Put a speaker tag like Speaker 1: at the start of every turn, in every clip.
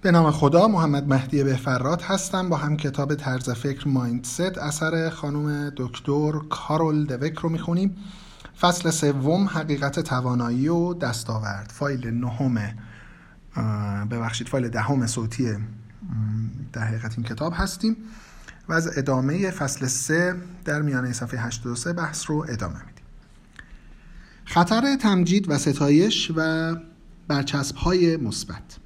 Speaker 1: به نام خدا محمد مهدی بهفرات هستم. با هم کتاب طرز فکر مایندست اثر خانم دکتر کارول دوک رو می‌خونیم. فصل سوم حقیقت توانایی و دستاورد. فایل نهم ببخشید فایل دهم صوتی در حقیقت این کتاب هستیم. و از ادامه فصل سه در میانه صفحه 83 بحث رو ادامه میدیم. خطر تمجید و ستایش و برچسب های مثبت.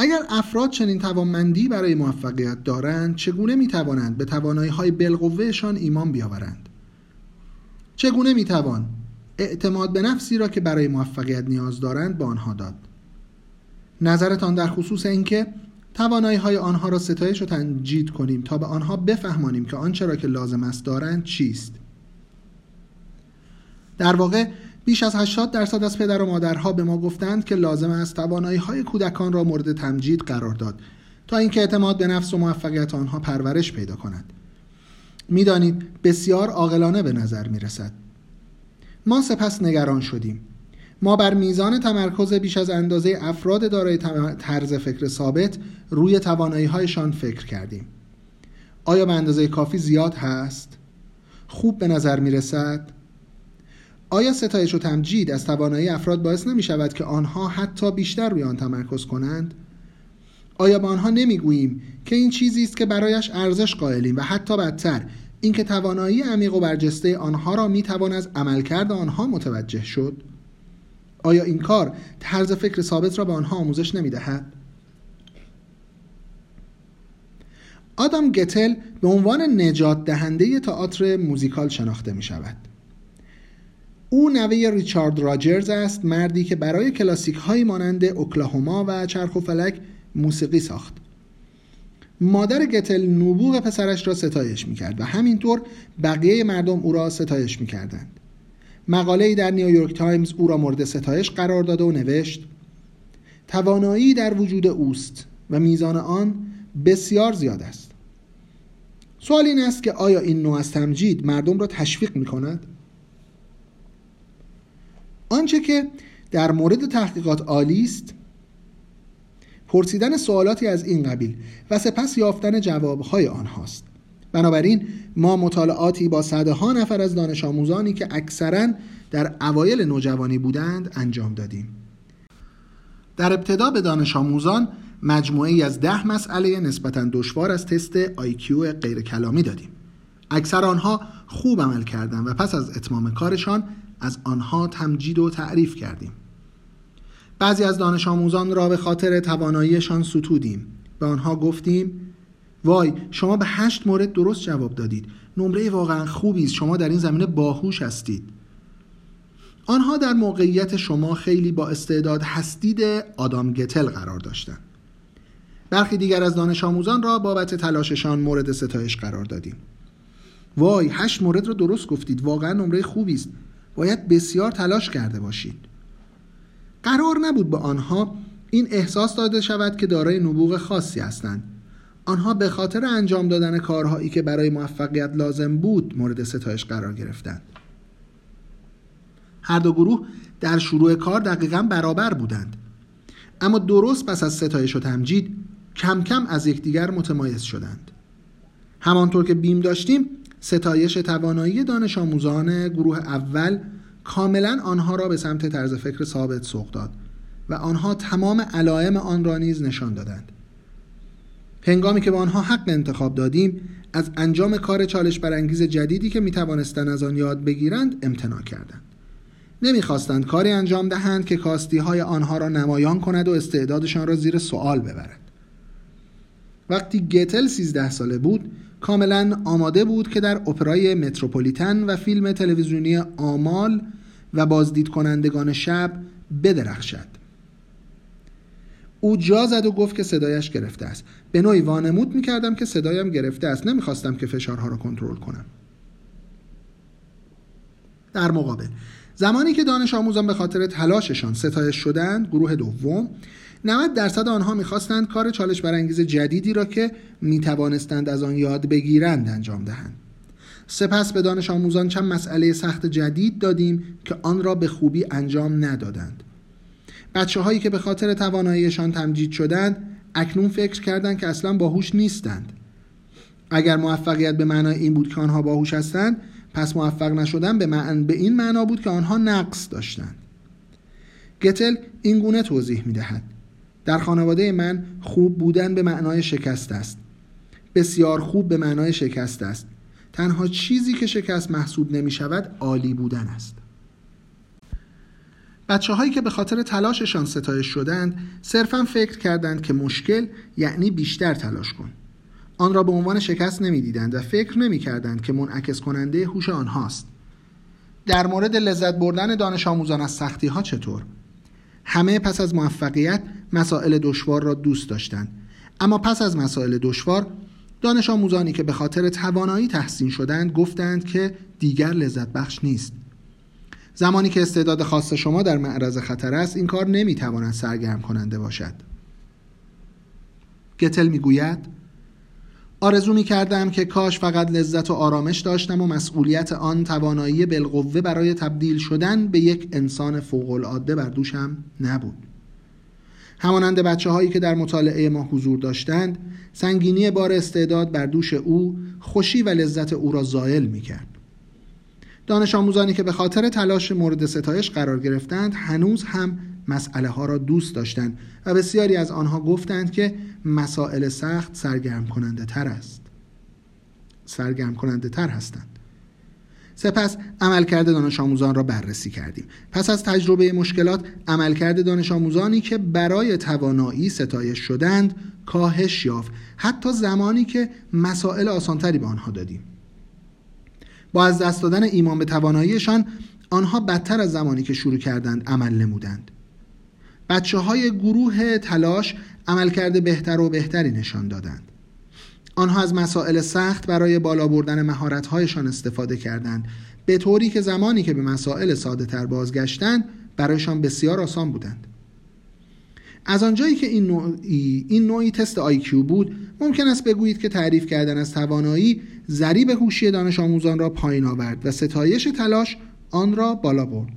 Speaker 1: اگر افراد چنین توانمندی برای موفقیت دارند چگونه می توانند به توانایی های بالقوهشان ایمان بیاورند؟ چگونه می توان اعتماد به نفسی را که برای موفقیت نیاز دارند به آنها داد؟ نظرتان در خصوص اینکه توانایی های آنها را ستایش و تنجید کنیم تا به آنها بفهمانیم که آنچه را که لازم است دارند چیست. در واقع بیش از 80 درصد از پدر و مادرها به ما گفتند که لازم است توانایی های کودکان را مورد تمجید قرار داد تا اینکه اعتماد به نفس و موفقیت آنها پرورش پیدا کند می‌دانید بسیار عاقلانه به نظر می رسد ما سپس نگران شدیم ما بر میزان تمرکز بیش از اندازه افراد دارای طرز فکر ثابت روی توانایی هایشان فکر کردیم آیا به اندازه کافی زیاد هست؟ خوب به نظر می رسد؟ آیا ستایش و تمجید از توانایی افراد باعث نمی شود که آنها حتی بیشتر روی آن تمرکز کنند؟ آیا به آنها نمی‌گوییم که این چیزی است که برایش ارزش قائلیم و حتی بدتر اینکه توانایی عمیق و برجسته آنها را می توان از عملکرد آنها متوجه شد؟ آیا این کار طرز فکر ثابت را به آنها آموزش نمی دهد؟ آدام گتل به عنوان نجات دهنده تئاتر موزیکال شناخته می شود. او نوه ریچارد راجرز است مردی که برای کلاسیک های مانند اوکلاهوما و چرخ و فلک موسیقی ساخت. مادر گتل نبوغ پسرش را ستایش می‌کرد و همینطور بقیه مردم او را ستایش می‌کردند. مقاله در نیویورک تایمز او را مورد ستایش قرار داده و نوشت توانایی در وجود اوست و میزان آن بسیار زیاد است. سوال این است که آیا این نوع از تمجید مردم را تشویق می کند؟ آنچه که در مورد تحقیقات عالی است پرسیدن سوالاتی از این قبیل و سپس یافتن جوابهای آنهاست. بنابراین ما مطالعاتی با صده ها نفر از دانش آموزانی که اکثرا در اوایل نوجوانی بودند انجام دادیم. در ابتدا به دانش آموزان مجموعه از ده مسئله نسبتا دشوار از تست آیکیو غیر کلامی دادیم. اکثر آنها خوب عمل کردند و پس از اتمام کارشان از آنها تمجید و تعریف کردیم. بعضی از دانش آموزان را به خاطر تواناییشان ستودیم به آنها گفتیم وای شما به هشت مورد درست جواب دادید. نمره واقعا خوبی است. شما در این زمینه باهوش هستید. آنها در موقعیت شما خیلی با استعداد هستید آدام گتل قرار داشتند. برخی دیگر از دانش آموزان را بابت تلاششان مورد ستایش قرار دادیم. وای هشت مورد را درست گفتید. واقعا نمره خوبی است. باید بسیار تلاش کرده باشید. قرار نبود به آنها این احساس داده شود که دارای نبوغ خاصی هستند. آنها به خاطر انجام دادن کارهایی که برای موفقیت لازم بود مورد ستایش قرار گرفتند. هر دو گروه در شروع کار دقیقا برابر بودند. اما درست پس از ستایش و تمجید کم کم از یکدیگر متمایز شدند. همانطور که بیم داشتیم ستایش توانایی دانش آموزان گروه اول کاملا آنها را به سمت طرز فکر ثابت سوق داد و آنها تمام علائم آن را نیز نشان دادند. هنگامی که به آنها حق انتخاب دادیم از انجام کار چالش برانگیز جدیدی که می توانستند از آن یاد بگیرند امتناع کردند. نمی‌خواستند کاری انجام دهند که کاستی های آنها را نمایان کند و استعدادشان را زیر سوال ببرد وقتی گتل 13 ساله بود کاملا آماده بود که در اپرای متروپولیتن و فیلم تلویزیونی آمال و بازدید کنندگان شب بدرخشد. او جا زد و گفت که صدایش گرفته است. به نوعی وانمود می‌کردم که صدایم گرفته است. نمی‌خواستم که فشارها را کنترل کنم. در مقابل زمانی که دانش آموزان به خاطر تلاششان ستایش شدند گروه دوم 90 درصد آنها می‌خواستند کار چالش برانگیز جدیدی را که می‌توانستند از آن یاد بگیرند انجام دهند. سپس به دانش آموزان چند مسئله سخت جدید دادیم که آن را به خوبی انجام ندادند. بچه هایی که به خاطر تواناییشان تمجید شدند اکنون فکر کردند که اصلا باهوش نیستند. اگر موفقیت به معنای این بود که آنها باهوش هستند پس موفق نشدن به, معن... به این معنا بود که آنها نقص داشتند. گتل این گونه توضیح می دهد در خانواده من خوب بودن به معنای شکست است. بسیار خوب به معنای شکست است. تنها چیزی که شکست محسوب نمی شود عالی بودن است. بچه هایی که به خاطر تلاششان ستایش شدند صرفا فکر کردند که مشکل یعنی بیشتر تلاش کن. آن را به عنوان شکست نمی‌دیدند و فکر نمی کردند که منعکس کننده هوش آنهاست در مورد لذت بردن دانش آموزان از سختی ها چطور؟ همه پس از موفقیت مسائل دشوار را دوست داشتند اما پس از مسائل دشوار دانش آموزانی که به خاطر توانایی تحسین شدند گفتند که دیگر لذت بخش نیست. زمانی که استعداد خاص شما در معرض خطر است این کار نمی‌تواند سرگرم کننده باشد. گتل می‌گوید آرزو می کردم که کاش فقط لذت و آرامش داشتم و مسئولیت آن توانایی بالقوه برای تبدیل شدن به یک انسان فوق العاده بر دوشم نبود. همانند بچه هایی که در مطالعه ما حضور داشتند سنگینی بار استعداد بر دوش او خوشی و لذت او را زائل می کرد دانش آموزانی که به خاطر تلاش مورد ستایش قرار گرفتند هنوز هم مسئله ها را دوست داشتند و بسیاری از آنها گفتند که مسائل سخت سرگرم کننده تر است. سرگرم کننده تر هستند. سپس عملکرد دانش آموزان را بررسی کردیم. پس از تجربه مشکلات عملکرد دانش آموزانی که برای توانایی ستایش شدند کاهش یافت. حتی زمانی که مسائل آسانتری به آنها دادیم. با از دست دادن ایمان به تواناییشان آنها بدتر از زمانی که شروع کردند عمل نمودند. بچه های گروه تلاش عملکرد بهتر و بهتری نشان دادند. آنها از مسائل سخت برای بالا بردن مهارت‌هایشان استفاده کردند. به طوری که زمانی که به مسائل ساده تر بازگشتند برایشان بسیار آسان بودند. از آنجایی که این نوعی, این نوعی تست آیکیو بود ممکن است بگویید که تعریف کردن از توانایی ضریب هوشی دانش آموزان را پایین آورد و ستایش تلاش آن را بالا برد.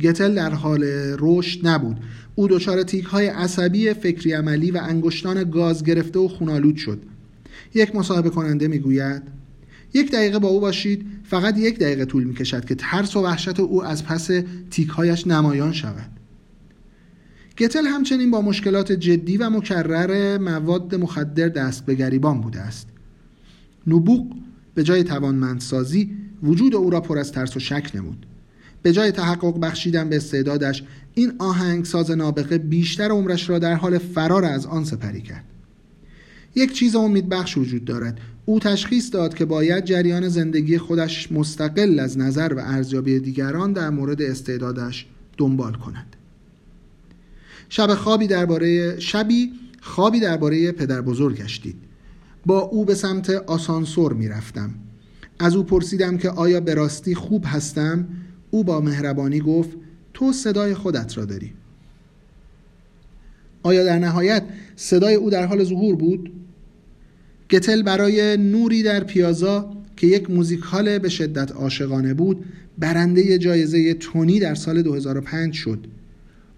Speaker 1: گتل در حال رشد نبود. او دچار تیک های عصبی فکری عملی و انگشتان گاز گرفته و خونالود شد. یک مصاحبه کننده می‌گوید یک دقیقه با او باشید فقط یک دقیقه طول می کشد که ترس و وحشت او از پس تیکهایش نمایان شود. گتل همچنین با مشکلات جدی و مکرر مواد مخدر دست به گریبان بوده است. نبوغ به جای توانمندسازی وجود او را پر از ترس و شک نمود. به جای تحقق بخشیدن به استعدادش این آهنگساز نابغه بیشتر عمرش را در حال فرار از آن سپری کرد. یک چیز امیدبخش وجود دارد. او تشخیص داد که باید جریان زندگی خودش مستقل از نظر و ارزیابی دیگران در مورد استعدادش دنبال کند. شب خوابی درباره شبی خوابی درباره پدر بزرگ گشتید. با او به سمت آسانسور می رفتم از او پرسیدم که آیا به راستی خوب هستم؟ او با مهربانی گفت تو صدای خودت را داری. آیا در نهایت صدای او در حال ظهور بود؟ گتل برای نوری در پیازا که یک موزیکال به شدت عاشقانه بود برنده جایزه تونی در سال 2005 شد.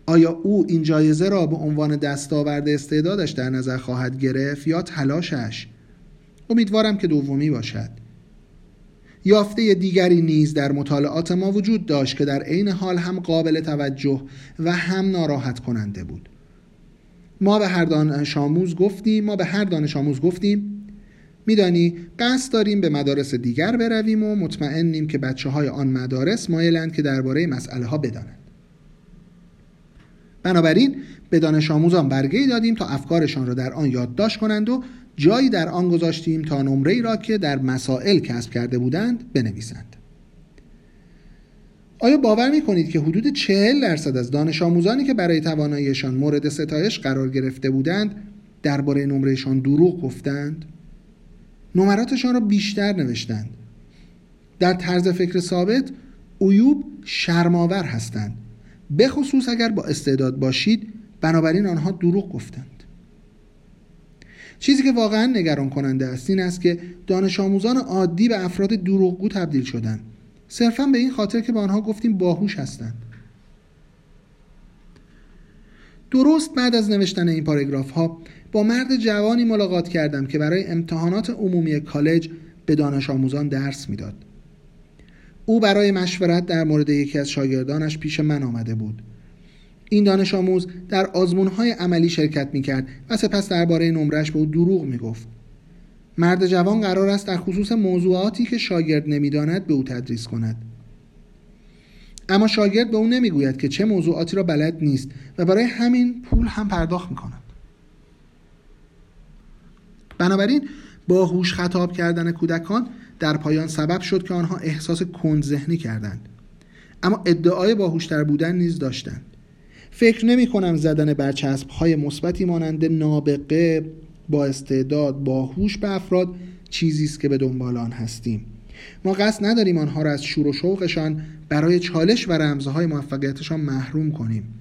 Speaker 1: آیا او این جایزه را به عنوان دستاورد استعدادش در نظر خواهد گرفت یا تلاشش؟ امیدوارم که دومی باشد. یافته دیگری نیز در مطالعات ما وجود داشت که در عین حال هم قابل توجه و هم ناراحت کننده بود. ما به هر دانش آموز گفتیم ما به هر دانش آموز گفتیم میدانی قصد داریم به مدارس دیگر برویم و مطمئنیم که بچه های آن مدارس مایلند که درباره مسئله ها بدانند. بنابراین به دانش آموزان برگه دادیم تا افکارشان را در آن یادداشت کنند و جایی در آن گذاشتیم تا نمره را که در مسائل کسب کرده بودند بنویسند. آیا باور می کنید که حدود چهل درصد از دانش آموزانی که برای تواناییشان مورد ستایش قرار گرفته بودند درباره نمرهشان دروغ گفتند؟ نمراتشان را بیشتر نوشتند. در طرز فکر ثابت عیوب شرماور هستند بخصوص اگر با استعداد باشید بنابراین آنها دروغ گفتند چیزی که واقعا نگران کننده است این است که دانش آموزان عادی به افراد دروغگو تبدیل شدند صرفا به این خاطر که به آنها گفتیم باهوش هستند درست بعد از نوشتن این پاراگراف ها با مرد جوانی ملاقات کردم که برای امتحانات عمومی کالج به دانش آموزان درس می‌داد. او برای مشورت در مورد یکی از شاگردانش پیش من آمده بود. این دانش آموز در آزمون های عملی شرکت می کرد و سپس درباره نمرش به او دروغ می گفت. مرد جوان قرار است در خصوص موضوعاتی که شاگرد نمی‌داند به او تدریس کند. اما شاگرد به او نمی‌گوید که چه موضوعاتی را بلد نیست و برای همین پول هم پرداخت می کند. بنابراین با هوش خطاب کردن کودکان در پایان سبب شد که آنها احساس کند ذهنی کردند اما ادعای باهوشتر بودن نیز داشتند فکر نمی کنم زدن برچسب های مثبتی مانند نابغه با استعداد باهوش به افراد چیزی است که به دنبال آن هستیم. ما قصد نداریم آنها را از شور و شوقشان برای چالش و رمزهای موفقیتشان محروم کنیم.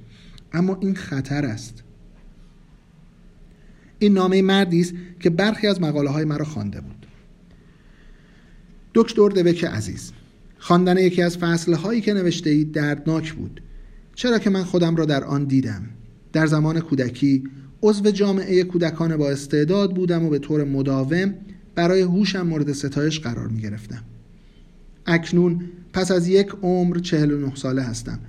Speaker 1: اما این خطر است. این نامه مردی است که برخی از مقاله های مرا خوانده بود. دکتر دوک عزیز خواندن یکی از فصل هایی که نوشته اید دردناک بود. چرا که من خودم را در آن دیدم. در زمان کودکی عضو جامعه کودکان با استعداد بودم و به طور مداوم برای هوشم مورد ستایش قرار می گرفتم. اکنون پس از یک عمر 49 ساله هستم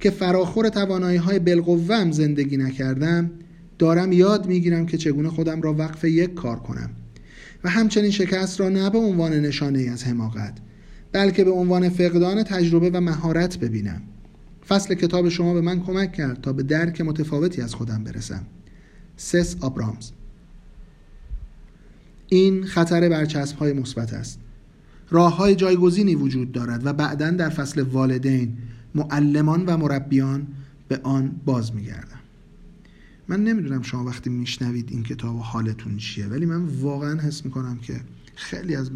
Speaker 1: که فراخور توانایی های بلقوم زندگی نکردم دارم یاد می‌گیرم که چگونه خودم را وقف یک کار کنم و همچنین شکست را نه به عنوان نشانه ای از حماقت بلکه به عنوان فقدان تجربه و مهارت ببینم. فصل کتاب شما به من کمک کرد تا به درک متفاوتی از خودم برسم. سس آبرامز این خطر برچسب های مثبت است. راه های جایگزینی وجود دارد و بعدا در فصل والدین معلمان و مربیان به آن باز میگردم. من نمی‌دونم شما وقتی میشنوید این کتاب و حالتون چیه ولی من واقعا حس می‌کنم که خیلی از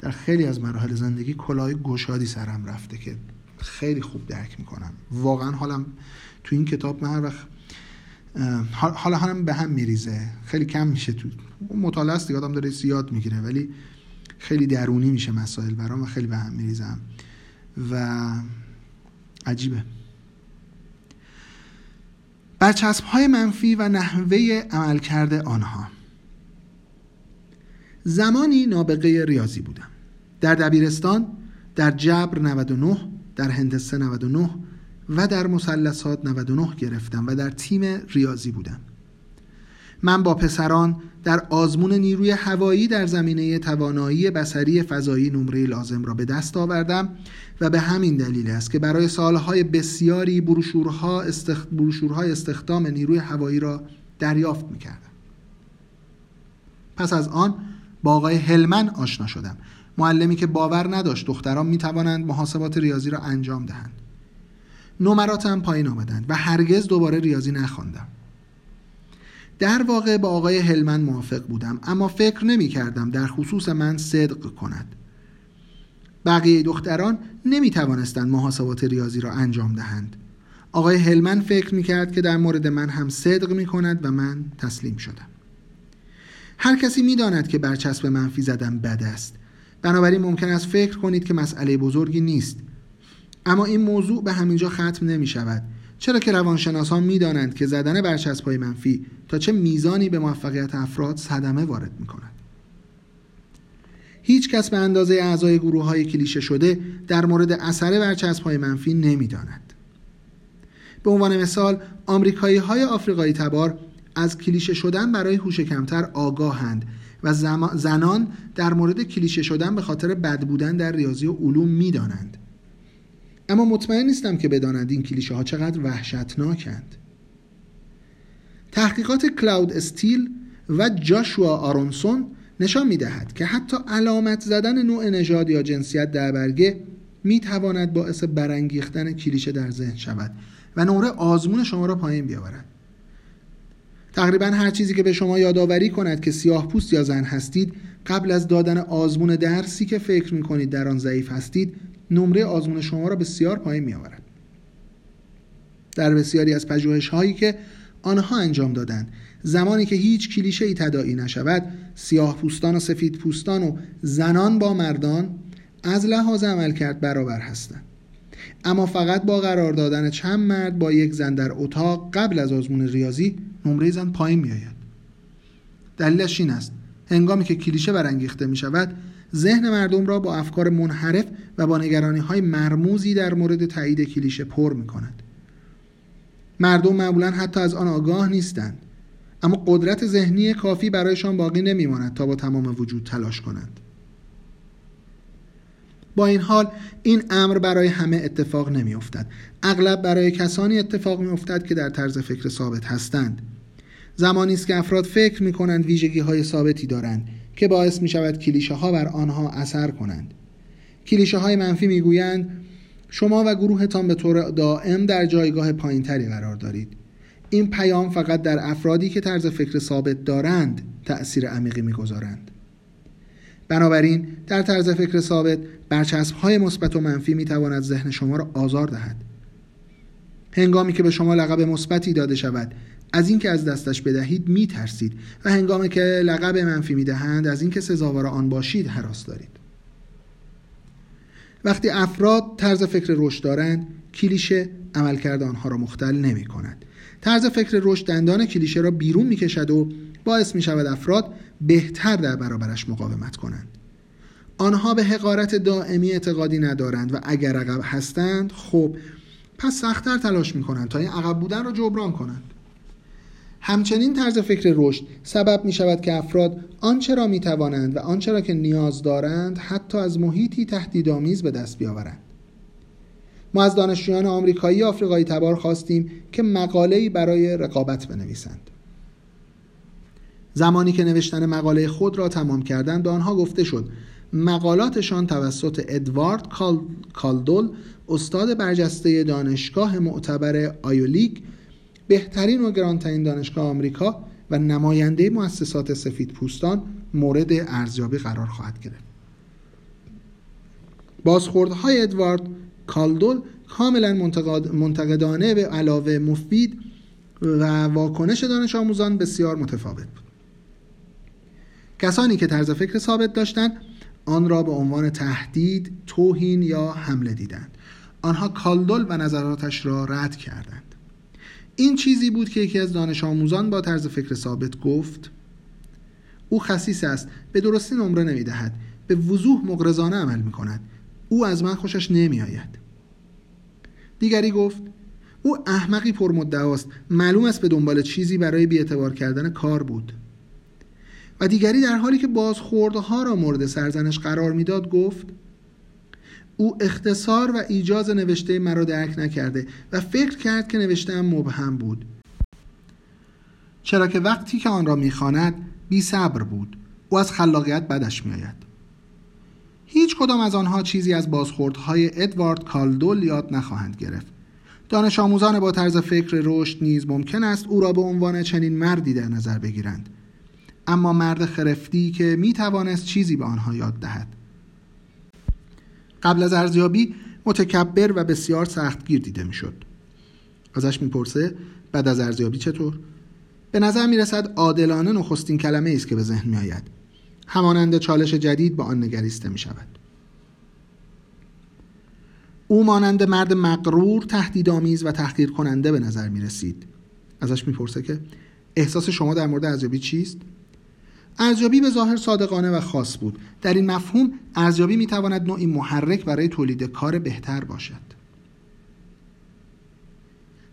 Speaker 1: در خیلی از مراحل زندگی کلاه گشادی سرم رفته که خیلی خوب درک می‌کنم. واقعا حالم تو این کتاب من هر وقت حالا حالم به هم میریزه. خیلی کم میشه تو مطالعه است آدم داره زیاد می‌گیره ولی خیلی درونی میشه مسائل برام و خیلی به هم میریزم. و عجیبه. برچسب های منفی و نحوه عملکرد آنها. زمانی نابغه ریاضی بودم. در دبیرستان در جبر 99 در هندسه 99 و در مثلثات 99 گرفتم و در تیم ریاضی بودم. من با پسران در آزمون نیروی هوایی در زمینه توانایی بسری فضایی نمره لازم را به دست آوردم و به همین دلیل است که برای سالهای بسیاری بروشورها استخ... بروشورهای استخدام نیروی هوایی را دریافت می‌کردم. پس از آن با آقای هلمن آشنا شدم. معلمی که باور نداشت دختران می توانند محاسبات ریاضی را انجام دهند. نمراتم پایین آمدند و هرگز دوباره ریاضی نخواندم. در واقع با آقای هلمن موافق بودم اما فکر نمی کردم در خصوص من صدق کند. بقیه دختران نمی توانستند محاسبات ریاضی را انجام دهند. آقای هلمن فکر می کرد که در مورد من هم صدق می کند و من تسلیم شدم. هر کسی می داند که برچسب منفی زدن بد است. بنابراین ممکن است فکر کنید که مسئله بزرگی نیست. اما این موضوع به همینجا ختم نمی شود. چرا که روانشناسان می دانند که زدن برچسب های منفی تا چه میزانی به موفقیت افراد صدمه وارد می کند. هیچ کس به اندازه اعضای گروه های کلیشه شده در مورد اثر برچسب های منفی نمی داند. به عنوان مثال آمریکایی های آفریقایی تبار از کلیشه شدن برای هوش کمتر آگاهند و زنان در مورد کلیشه شدن به خاطر بد بودن در ریاضی و علوم می‌دانند. اما مطمئن نیستم که بدانند این کلیشه ها چقدر وحشتناکند. تحقیقات کلاود استیل و جاشوا آرونسون نشان می دهد که حتی علامت زدن نوع نژاد یا جنسیت در برگه می تواند باعث برانگیختن کلیشه در ذهن شود و نمره آزمون شما را پایین بیاورد. تقریبا هر چیزی که به شما یادآوری کند که سیاه پوست یا زن هستید قبل از دادن آزمون درسی که فکر می کنید در آن ضعیف هستید نمره آزمون شما را بسیار پایین می آورد. در بسیاری از پژوهش هایی که آنها انجام دادند زمانی که هیچ کلیشه ای تداعی نشود سیاه پوستان و سفید پوستان و زنان با مردان از لحاظ عملکرد برابر هستند اما فقط با قرار دادن چند مرد با یک زن در اتاق قبل از آزمون ریاضی نمره زن پایین میآید. دلیلش این است. هنگامی که کلیشه برانگیخته می شود ذهن مردم را با افکار منحرف و با نگرانی های مرموزی در مورد تایید کلیشه پر می کند مردم معمولا حتی از آن آگاه نیستند اما قدرت ذهنی کافی برایشان باقی نمیماند تا با تمام وجود تلاش کنند. با این حال این امر برای همه اتفاق نمی افتد. اغلب برای کسانی اتفاق می افتد که در طرز فکر ثابت هستند. زمانی است که افراد فکر می کنند ویژگی های ثابتی دارند که باعث می شود کلیشه ها بر آنها اثر کنند. کلیشه های منفی می گویند شما و گروهتان به طور دائم در جایگاه پایینتری قرار دارید. این پیام فقط در افرادی که طرز فکر ثابت دارند تأثیر عمیقی می‌گذارند. بنابراین در طرز فکر ثابت برچسب های مثبت و منفی می تواند ذهن شما را آزار دهد. هنگامی که به شما لقب مثبتی داده شود از اینکه از دستش بدهید می ترسید و هنگامی که لقب منفی می دهند از اینکه سزاوار آن باشید حراس دارید. وقتی افراد طرز فکر رشد دارند کلیشه عملکرد آنها را مختل نمی کند طرز فکر رشد دندان کلیشه را بیرون می کشد و باعث می شود افراد بهتر در برابرش مقاومت کنند. آنها به حقارت دائمی اعتقادی ندارند و اگر عقب هستند خب پس سختتر تلاش می کنند تا این عقب بودن را جبران کنند. همچنین طرز فکر رشد سبب می شود که افراد آنچه را می توانند و آنچه را که نیاز دارند حتی از محیطی تهدیدآمیز به دست بیاورند. ما از دانشجویان آمریکایی آفریقایی تبار خواستیم که مقاله‌ای برای رقابت بنویسند. زمانی که نوشتن مقاله خود را تمام کردند به آنها گفته شد مقالاتشان توسط ادوارد کالدول استاد برجسته دانشگاه معتبر آیولیک بهترین و گرانترین دانشگاه آمریکا و نماینده مؤسسات سفید پوستان مورد ارزیابی قرار خواهد گرفت. بازخوردهای ادوارد کالدول کاملا منتقدانه به علاوه مفید و واکنش دانش آموزان بسیار متفاوت بود. کسانی که طرز فکر ثابت داشتند آن را به عنوان تهدید، توهین یا حمله دیدند. آنها کالدول و نظراتش را رد کردند. این چیزی بود که یکی از دانش آموزان با طرز فکر ثابت گفت او خصیص است به درستی نمره نمی دهد به وضوح مغرضانه عمل می کند او از من خوشش نمی آید دیگری گفت او احمقی پرمدعاست معلوم است به دنبال چیزی برای بیاعتبار کردن کار بود. و دیگری در حالی که بازخوردها را مورد سرزنش قرار می‌داد گفت او اختصار و ایجاز نوشته مرا درک نکرده و فکر کرد که نوشته مبهم بود. چرا که وقتی که آن را می‌خواند بی صبر بود. او از خلاقیت بدش میآید. هیچ کدام از آنها چیزی از بازخوردهای ادوارد کالدول یاد نخواهند گرفت. دانش آموزان با طرز فکر رشد نیز ممکن است او را به عنوان چنین مردی در نظر بگیرند. اما مرد خرفتی که می توانست چیزی به آنها یاد دهد. قبل از ارزیابی متکبر و بسیار سختگیر دیده می‌شد. ازش می‌پرسه بعد از ارزیابی چطور؟ به نظر می‌رسد عادلانه نخستین کلمه است که به ذهن میآید. همانند چالش جدید به آن نگریسته می شود او مانند مرد مقرور تهدیدآمیز و تحقیر کننده به نظر می رسید ازش می‌پرسه که احساس شما در مورد ارزیابی چیست؟ ارزیابی به ظاهر صادقانه و خاص بود. در این مفهوم ارزیابی می تواند نوعی محرک برای تولید کار بهتر باشد.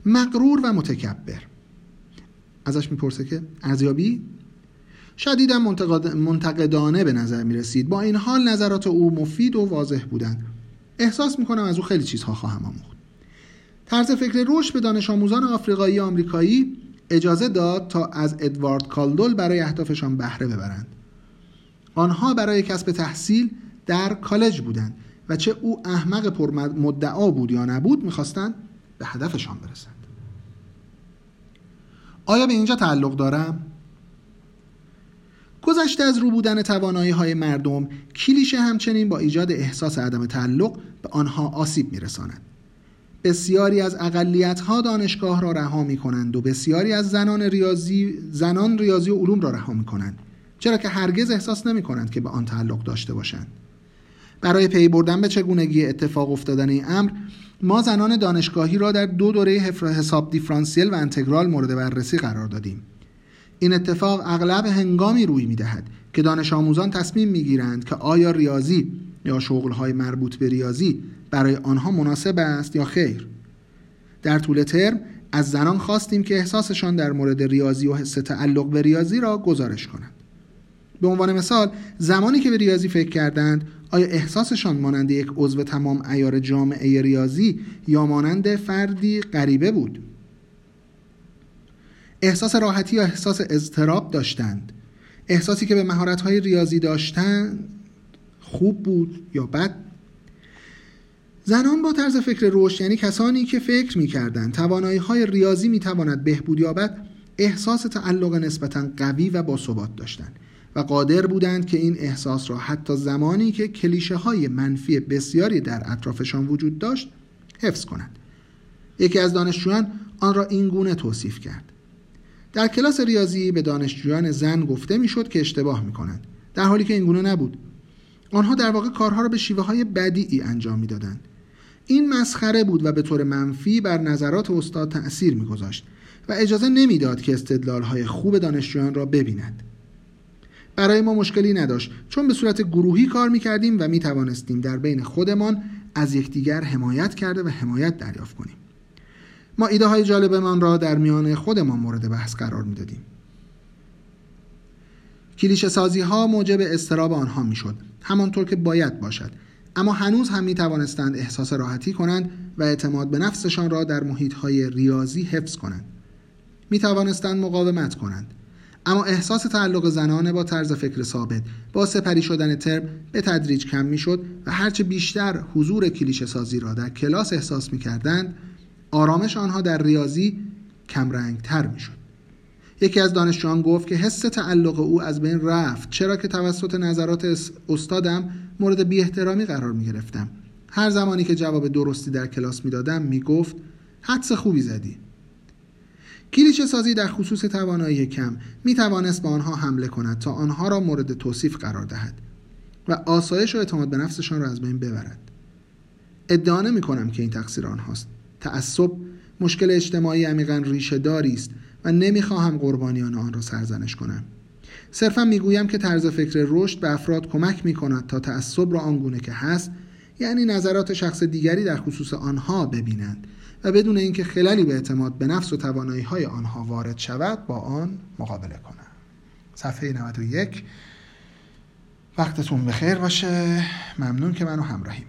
Speaker 1: مقرور و متکبر. ازش می‌پرسه که ارزیابی؟ شدیدا منتقدانه به نظر می رسید با این حال نظرات او مفید و واضح بودند. احساس می کنم از او خیلی چیزها خواهم آموخت. طرز فکر رشد به دانش آموزان آفریقایی آمریکایی اجازه داد تا از ادوارد کالدول برای اهدافشان بهره ببرند. آنها برای کسب تحصیل در کالج بودند و چه او احمق پر مدعا بود یا نبود می‌خواستند به هدفشان برسند. آیا به اینجا تعلق دارم؟ گذشته از رو بودن توانایی های مردم کلیشه همچنین با ایجاد احساس عدم تعلق به آنها آسیب میرساند. بسیاری از اقلیت ها دانشگاه را رها می کنند و بسیاری از زنان ریاضی زنان ریاضی و علوم را رها می کنند چرا که هرگز احساس نمی کنند که به آن تعلق داشته باشند. برای پی بردن به چگونگی اتفاق افتادن این امر ما زنان دانشگاهی را در دو دوره حساب دیفرانسیل و انتگرال مورد بررسی قرار دادیم. این اتفاق اغلب هنگامی روی می دهد که دانش آموزان تصمیم می گیرند که آیا ریاضی یا شغلهای مربوط به ریاضی برای آنها مناسب است یا خیر؟ در طول ترم از زنان خواستیم که احساسشان در مورد ریاضی و حس تعلق به ریاضی را گزارش کنند. به عنوان مثال زمانی که به ریاضی فکر کردند آیا احساسشان مانند یک عضو تمام ایار جامعه ریاضی یا مانند فردی غریبه بود؟ احساس راحتی یا احساس اضطراب داشتند. احساسی که به مهارت‌های ریاضی داشتند خوب بود یا بد؟ زنان با طرز فکر رشد یعنی کسانی که فکر می‌کردند توانایی های ریاضی می‌تواند بهبود یابد احساس تعلق نسبتا قوی و باثبات داشتند و قادر بودند که این احساس را حتی زمانی که کلیشه های منفی بسیاری در اطرافشان وجود داشت حفظ کنند. یکی از دانشجویان آن را این گونه توصیف کرد. در کلاس ریاضی به دانشجویان زن گفته می‌شد که اشتباه می کنند در حالی که این گونه نبود. آنها در واقع کارها را به شیوه های بدیعی انجام می‌دادند. این مسخره بود و به طور منفی بر نظرات استاد تأثیر میگذاشت و اجازه نمی‌داد که استدلال های خوب دانشجویان را ببینند برای ما مشکلی نداشت چون به صورت گروهی کار می‌کردیم و می‌توانستیم در بین خودمان از یکدیگر حمایت کرده و حمایت دریافت کنیم. ما ایده های جالبمان را در میان خودمان مورد بحث قرار می‌دادیم. کلیشه سازی ها موجب استراب آنها می‌شد همانطور که باید باشد. اما هنوز هم می توانستند احساس راحتی کنند و اعتماد به نفسشان را در محیط های ریاضی حفظ کنند. می توانستند مقاومت کنند. اما احساس تعلق زنانه با طرز فکر ثابت با سپری شدن ترم به تدریج کم می شد و هرچه بیشتر حضور کلیشه سازی را در کلاس احساس می کردند آرامش آنها در ریاضی کمرنگ تر می شد یکی از دانشجویان گفت که حس تعلق او از بین رفت چرا که توسط نظرات استادم مورد بی احترامی قرار می گرفتم هر زمانی که جواب درستی در کلاس می دادم می گفت حدس خوبی زدی. کلیشه سازی در خصوص توانایی کم می توانست به آنها حمله کند تا آنها را مورد توصیف قرار دهد و آسایش و اعتماد به نفسشان را از بین ببرد. ادعا نمی کنم که این تقصیر آنهاست. تعصب مشکل اجتماعی عمیقا ریشه داری است و نمی‌خواهم قربانیان آن را سرزنش کنم. صرفا می‌گویم که طرز فکر رشد به افراد کمک می کند تا تعصب را آنگونه که هست یعنی نظرات شخص دیگری در خصوص آنها ببینند و بدون اینکه خلالی به اعتماد به نفس و توانایی های آنها وارد شود با آن مقابله کنند. صفحه 91 وقتتون بخیر باشه. ممنون که منو همراهی